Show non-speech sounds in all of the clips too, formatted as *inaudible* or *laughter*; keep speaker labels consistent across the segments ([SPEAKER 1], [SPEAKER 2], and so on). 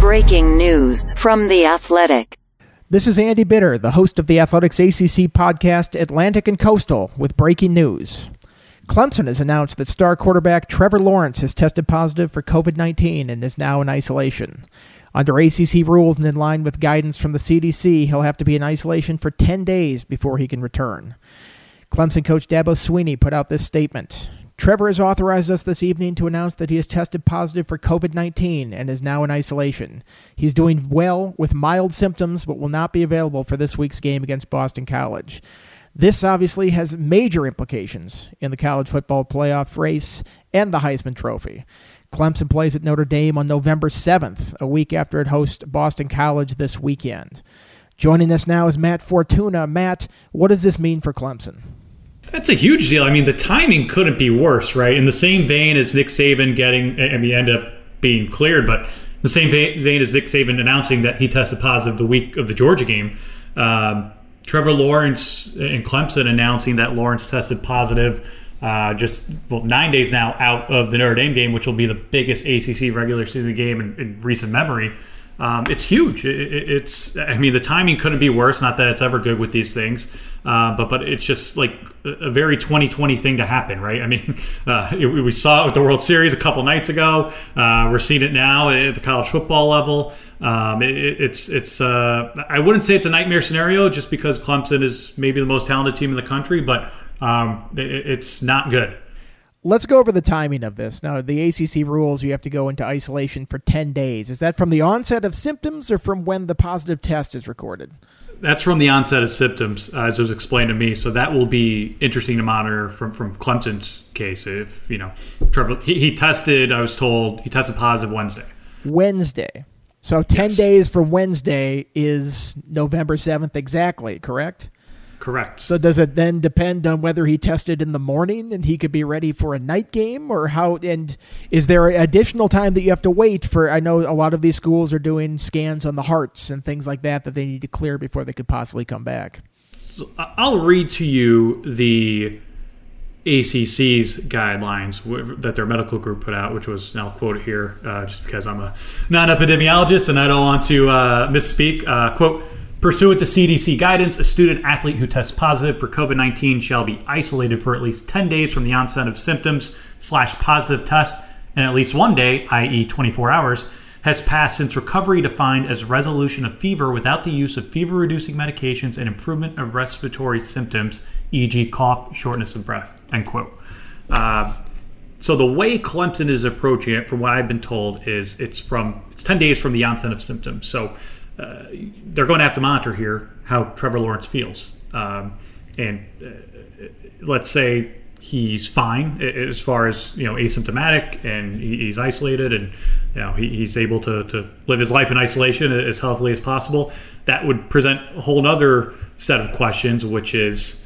[SPEAKER 1] Breaking news from The Athletic.
[SPEAKER 2] This is Andy Bitter, the host of the Athletics ACC podcast Atlantic and Coastal, with breaking news. Clemson has announced that star quarterback Trevor Lawrence has tested positive for COVID 19 and is now in isolation. Under ACC rules and in line with guidance from the CDC, he'll have to be in isolation for 10 days before he can return. Clemson coach Dabo Swinney put out this statement. Trevor has authorized us this evening to announce that he has tested positive for COVID 19 and is now in isolation. He's doing well with mild symptoms, but will not be available for this week's game against Boston College. This obviously has major implications in the college football playoff race and the Heisman Trophy. Clemson plays at Notre Dame on November 7th, a week after it hosts Boston College this weekend. Joining us now is Matt Fortuna. Matt, what does this mean for Clemson?
[SPEAKER 3] That's a huge deal. I mean, the timing couldn't be worse, right? In the same vein as Nick Saban getting, I mean, end up being cleared, but the same vein as Nick Saban announcing that he tested positive the week of the Georgia game. Um, Trevor Lawrence and Clemson announcing that Lawrence tested positive uh, just well, nine days now out of the Notre Dame game, which will be the biggest ACC regular season game in, in recent memory. Um, it's huge. It, it, it's, I mean, the timing couldn't be worse. Not that it's ever good with these things, uh, but but it's just like a very 2020 thing to happen, right? I mean, *laughs* uh, we saw it with the World Series a couple nights ago. Uh, we're seeing it now at the college football level. Um, it, it's it's uh, I wouldn't say it's a nightmare scenario just because Clemson is maybe the most talented team in the country, but um, it's not good.
[SPEAKER 2] Let's go over the timing of this. Now, the ACC rules you have to go into isolation for 10 days. Is that from the onset of symptoms or from when the positive test is recorded?
[SPEAKER 3] That's from the onset of symptoms, uh, as it was explained to me. So that will be interesting to monitor from, from Clemson's case. If, you know, Trevor, he, he tested, I was told, he tested positive Wednesday.
[SPEAKER 2] Wednesday. So 10 yes. days from Wednesday is November 7th exactly, correct?
[SPEAKER 3] Correct.
[SPEAKER 2] So does it then depend on whether he tested in the morning and he could be ready for a night game or how and is there additional time that you have to wait for I know a lot of these schools are doing scans on the hearts and things like that that they need to clear before they could possibly come back.
[SPEAKER 3] So I'll read to you the ACC's guidelines that their medical group put out, which was, and I'll quote it here, uh, just because I'm a non-epidemiologist and I don't want to uh, misspeak. Uh, quote, Pursuant to CDC guidance, a student athlete who tests positive for COVID 19 shall be isolated for at least 10 days from the onset of symptoms slash positive test, and at least one day, i.e., 24 hours, has passed since recovery defined as resolution of fever without the use of fever reducing medications and improvement of respiratory symptoms, e.g., cough, shortness of breath. End quote. Uh, so the way Clemson is approaching it, from what I've been told, is it's from it's 10 days from the onset of symptoms. So uh, they're going to have to monitor here how Trevor Lawrence feels. Um, and uh, let's say he's fine as far as you know asymptomatic and he's isolated and you know he's able to, to live his life in isolation as healthily as possible that would present a whole other set of questions which is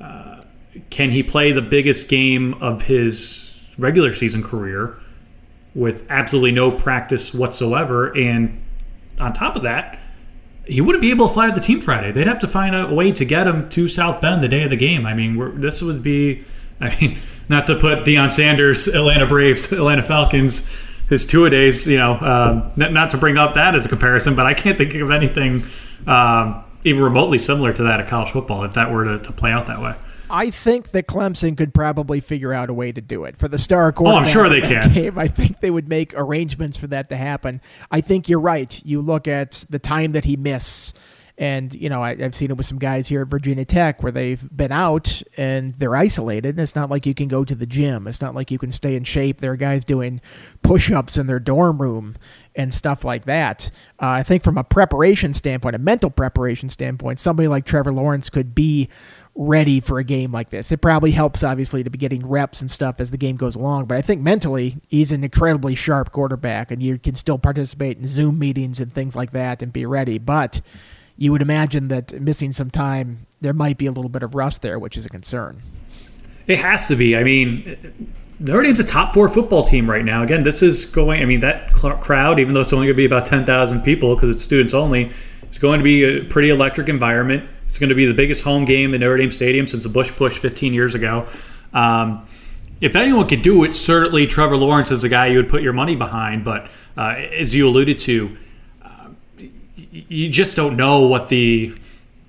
[SPEAKER 3] uh, can he play the biggest game of his regular season career with absolutely no practice whatsoever and on top of that, he wouldn't be able to fly with the team Friday. They'd have to find a way to get him to South Bend the day of the game. I mean, this would be, *laughs* I mean, not to put Deion Sanders, Atlanta Braves, *laughs* Atlanta Falcons, his two a days, you know, um, to bring up that as a comparison, but I can't think of anything um, even remotely similar to that at college football if that were to, to play out that way.
[SPEAKER 2] I think that Clemson could probably figure out a way to do it for the star quarterback.
[SPEAKER 3] Oh, I'm sure they can.
[SPEAKER 2] Game, I think they would make arrangements for that to happen. I think you're right. You look at the time that he missed. And, you know, I, have seen it with some guys here at Virginia Tech where they've been out and they're isolated. And it's not like you can go to the gym. It's not like you can stay in shape. There are guys doing push ups in their dorm room and stuff like that. Uh, I think from a preparation standpoint, a mental preparation standpoint, somebody like Trevor Lawrence could be ready for a game like this. It probably helps, obviously, to be getting reps and stuff as the game goes along. But I think mentally, he's an incredibly sharp quarterback, and you can still participate in Zoom meetings and things like that and be ready. But you would imagine that missing some time, there might be a little bit of rust there, which is a concern.
[SPEAKER 3] It has to be. I mean, Notre Dame's a top four football team right now. Again, this is going. I mean, that crowd, even though it's only going to be about ten thousand people because it's students only, it's going to be a pretty electric environment. It's going to be the biggest home game in Notre Dame Stadium since the Bush Push 15 years ago. Um, if anyone could do it, certainly Trevor Lawrence is the guy you would put your money behind. But uh, as you alluded to, uh, you just don't know what the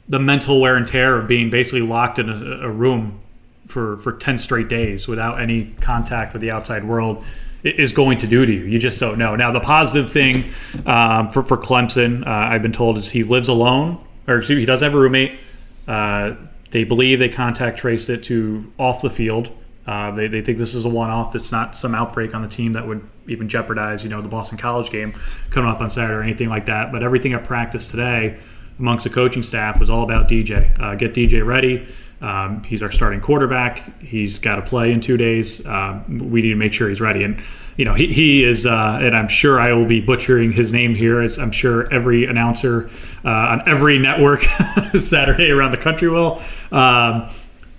[SPEAKER 3] the mental wear and tear of being basically locked in a, a room for for ten straight days without any contact with the outside world is going to do to you. You just don't know. Now, the positive thing um, for for Clemson, uh, I've been told, is he lives alone, or excuse me, he does have a roommate. Uh, they believe they contact traced it to off the field. Uh, they, they think this is a one-off. That's not some outbreak on the team that would even jeopardize, you know, the Boston College game coming up on Saturday or anything like that. But everything at practice today amongst the coaching staff was all about DJ. Uh, get DJ ready. Um, he's our starting quarterback. He's got to play in two days. Uh, we need to make sure he's ready. And you know, he, he is, uh, and I'm sure I will be butchering his name here, as I'm sure every announcer uh, on every network *laughs* Saturday around the country will. Um,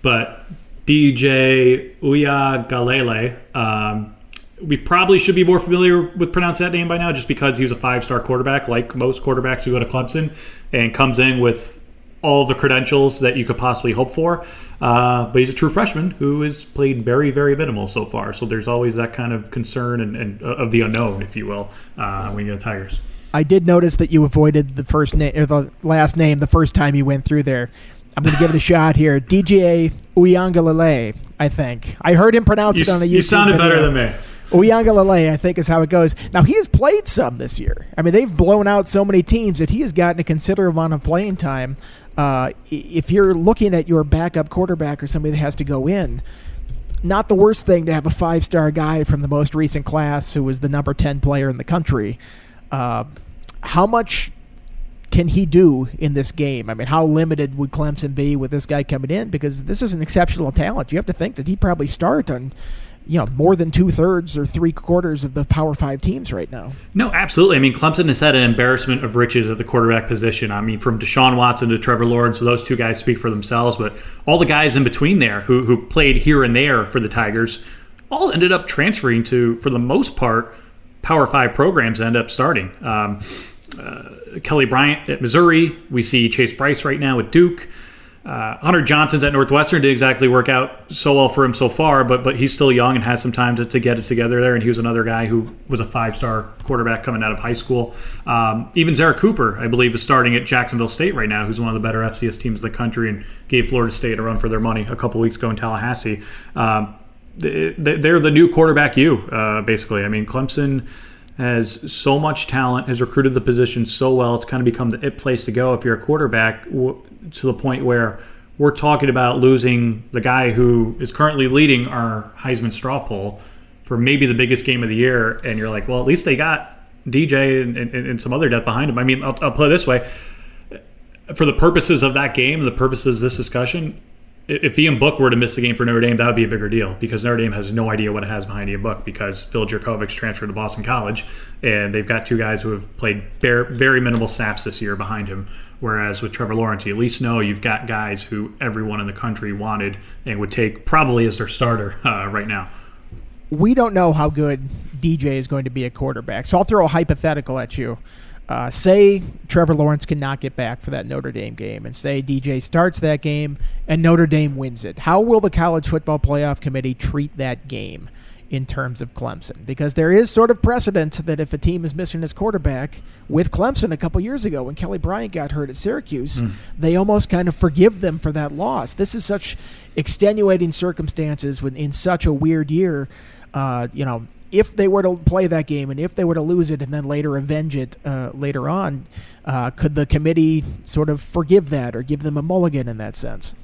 [SPEAKER 3] but DJ Uiagalelei. Um, we probably should be more familiar with pronounce that name by now, just because he was a five-star quarterback, like most quarterbacks who go to Clemson, and comes in with all the credentials that you could possibly hope for. Uh, but he's a true freshman who has played very, very minimal so far. So there's always that kind of concern and, and uh, of the unknown, if you will, uh, when you're get Tigers.
[SPEAKER 2] I did notice that you avoided the first name or the last name the first time you went through there. I'm going to give it a *laughs* shot here. DJ Uiagalelei, I think. I heard him pronounce
[SPEAKER 3] you,
[SPEAKER 2] it on a YouTube
[SPEAKER 3] You sounded
[SPEAKER 2] video.
[SPEAKER 3] better than me.
[SPEAKER 2] Uiagalelei, I think, is how it goes. Now, he has played some this year. I mean, they've blown out so many teams that he has gotten a considerable amount of playing time. Uh, if you're looking at your backup quarterback or somebody that has to go in, not the worst thing to have a five star guy from the most recent class who was the number 10 player in the country. Uh, how much can he do in this game? I mean, how limited would Clemson be with this guy coming in? Because this is an exceptional talent. You have to think that he probably start on you know more than two thirds or three quarters of the Power Five teams right now.
[SPEAKER 3] No, absolutely. I mean, Clemson has had an embarrassment of riches at the quarterback position. I mean, from Deshaun Watson to Trevor Lawrence, those two guys speak for themselves. But all the guys in between there who who played here and there for the Tigers, all ended up transferring to, for the most part, Power Five programs. End up starting. Um, uh, Kelly Bryant at Missouri. We see Chase Brice right now at Duke. Uh, Hunter Johnson's at Northwestern didn't exactly work out so well for him so far, but but he's still young and has some time to, to get it together there. And he was another guy who was a five star quarterback coming out of high school. Um, even Zerrick Cooper, I believe, is starting at Jacksonville State right now, who's one of the better FCS teams in the country and gave Florida State a run for their money a couple weeks ago in Tallahassee. Um, they're the new quarterback you, uh, basically. I mean, Clemson has so much talent, has recruited the position so well. It's kind of become the it place to go if you're a quarterback to the point where we're talking about losing the guy who is currently leading our Heisman straw poll for maybe the biggest game of the year. And you're like, well, at least they got DJ and, and, and some other depth behind him. I mean, I'll, I'll put it this way. For the purposes of that game, the purposes of this discussion, if Ian Book were to miss the game for Notre Dame, that would be a bigger deal because Notre Dame has no idea what it has behind Ian Book because Phil Jurkovec transferred to Boston College, and they've got two guys who have played bare, very minimal snaps this year behind him. Whereas with Trevor Lawrence, you at least know you've got guys who everyone in the country wanted and would take probably as their starter uh, right now.
[SPEAKER 2] We don't know how good DJ is going to be a quarterback, so I'll throw a hypothetical at you. Uh, say Trevor Lawrence cannot get back for that Notre Dame game, and say DJ starts that game and Notre Dame wins it. How will the College Football Playoff Committee treat that game in terms of Clemson? Because there is sort of precedent that if a team is missing its quarterback, with Clemson a couple years ago when Kelly Bryant got hurt at Syracuse, mm. they almost kind of forgive them for that loss. This is such extenuating circumstances when in such a weird year. Uh, you know, if they were to play that game and if they were to lose it and then later avenge it uh, later on, uh, could the committee sort of forgive that or give them a mulligan in that sense?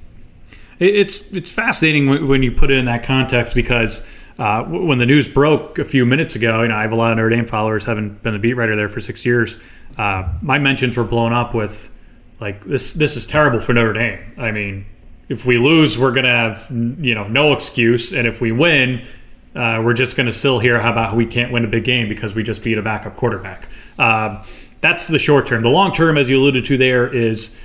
[SPEAKER 3] It's it's fascinating when you put it in that context because uh, when the news broke a few minutes ago, you know I have a lot of Notre Dame followers, having been a beat writer there for six years. Uh, my mentions were blown up with like this. This is terrible for Notre Dame. I mean, if we lose, we're gonna have you know no excuse, and if we win, uh, we're just going to still hear how about we can't win a big game because we just beat a backup quarterback. Uh, that's the short term. The long term, as you alluded to, there is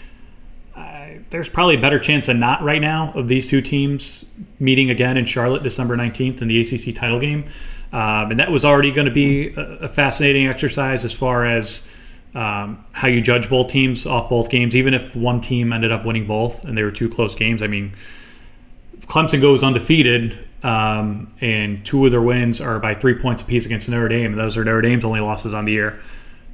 [SPEAKER 3] uh, there's probably a better chance than not right now of these two teams meeting again in Charlotte December 19th in the ACC title game. Um, and that was already going to be a, a, fascinating exercise as far as um, how you judge both teams off both games, even if one team ended up winning both and they were two close games. I mean, Clemson goes undefeated, um, and two of their wins are by three points apiece against Notre Dame, those are Notre Dame's only losses on the year.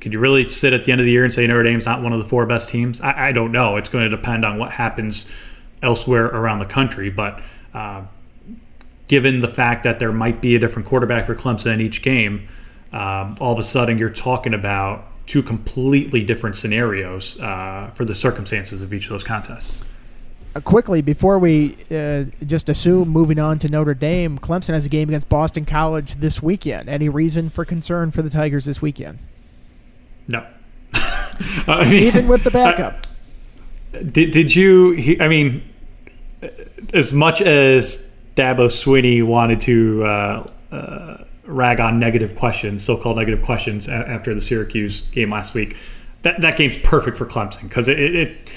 [SPEAKER 3] Could you really sit at the end of the year and say Notre Dame's not one of the four best teams? I, I don't know. It's going to depend on what happens elsewhere around the country, but. Uh, given the fact that there might be a different quarterback for Clemson in each game, um, all of a sudden you're talking about two completely different scenarios uh, for the circumstances of each of those contests.
[SPEAKER 2] Uh, quickly, before we uh, just assume moving on to Notre Dame, Clemson has a game against Boston College this weekend. Any reason for concern for the Tigers this weekend?
[SPEAKER 3] No. *laughs*
[SPEAKER 2] I mean, Even with the backup.
[SPEAKER 3] did, did you, I mean, as much as Dabo Swinney wanted to uh, uh, rag on negative questions, so-called negative questions, a- after the Syracuse game last week. That that game's perfect for Clemson because it, it, it,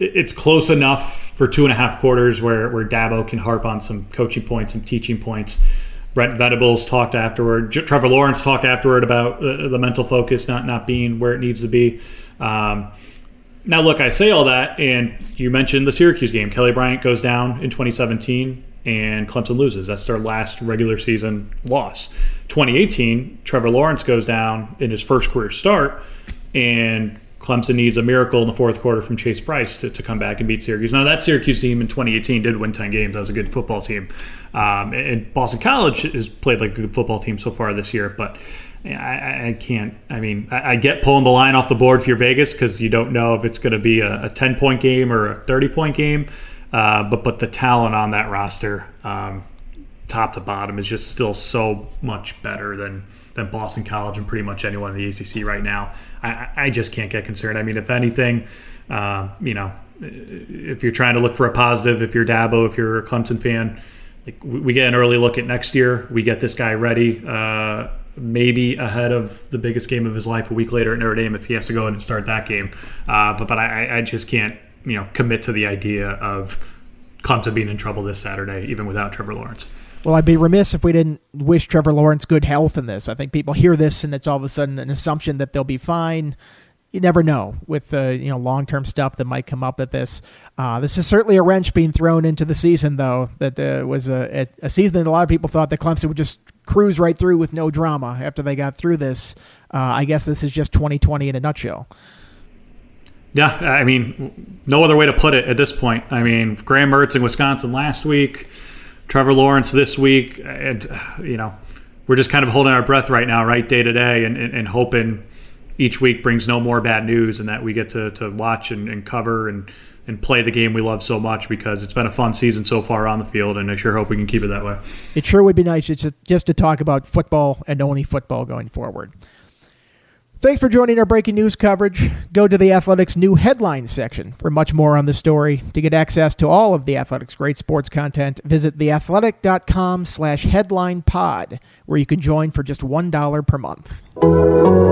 [SPEAKER 3] it's close enough for two and a half quarters where where Dabo can harp on some coaching points, some teaching points. Brent Venables talked afterward. Trevor Lawrence talked afterward about the mental focus not not being where it needs to be. Um, now, look, I say all that, and you mentioned the Syracuse game. Kelly Bryant goes down in 2017, and Clemson loses. That's their last regular season loss. 2018, Trevor Lawrence goes down in his first career start, and Clemson needs a miracle in the fourth quarter from Chase Brice to, to come back and beat Syracuse. Now, that Syracuse team in 2018 did win 10 games. That was a good football team. Um, and Boston College has played like a good football team so far this year, but I, I, can't. I mean, I, I, get pulling the line off the board for your Vegas because you don't know if it's going to be a, a, ten point game or a thirty point game. Uh, but but the talent on that roster, um, top to bottom, is just still so much better than than Boston College and pretty much anyone in the ACC right now. I, I just can't get concerned. I mean, if anything, uh, you know, if you're trying to look for a positive, if you're Dabo, if you're a Clemson fan, like we get an early look at next year. We get this guy ready. Uh, maybe ahead of the biggest game of his life a week later at Notre Dame if he has to go in and start that game. Uh, but but I, I just can't you know commit to the idea of Clemson being in trouble this Saturday even without Trevor Lawrence.
[SPEAKER 2] Well, I'd be remiss if we didn't wish Trevor Lawrence good health in this. I think people hear this and it's all of a sudden an assumption that they'll be fine you never know with the uh, you know long term stuff that might come up at this. Uh, this is certainly a wrench being thrown into the season, though. That uh, was a, a, season that a lot of people thought that Clemson would just cruise right through with no drama after they got through this. Uh, I guess this is just 2020 in a nutshell.
[SPEAKER 3] Yeah, I mean, no other way to put it at this point. I mean, Graham Mertz in Wisconsin last week, Trevor Lawrence this week, and you know, we're just kind of holding our breath right now, right, day to day, and, and, and hoping each week brings no more bad news and that we get to, to watch and, and cover and and play the game we love so much because it's been a fun season so far on the field, and I sure hope we can keep it that way.
[SPEAKER 2] It sure would be nice just to, just to talk about football and only football going forward. Thanks for joining our breaking news coverage. Go to the Athletics new headlines section for much more on the story. To get access to all of the Athletics great sports content, visit theathletic.com slash headline pod, where you can join for just $1 per month.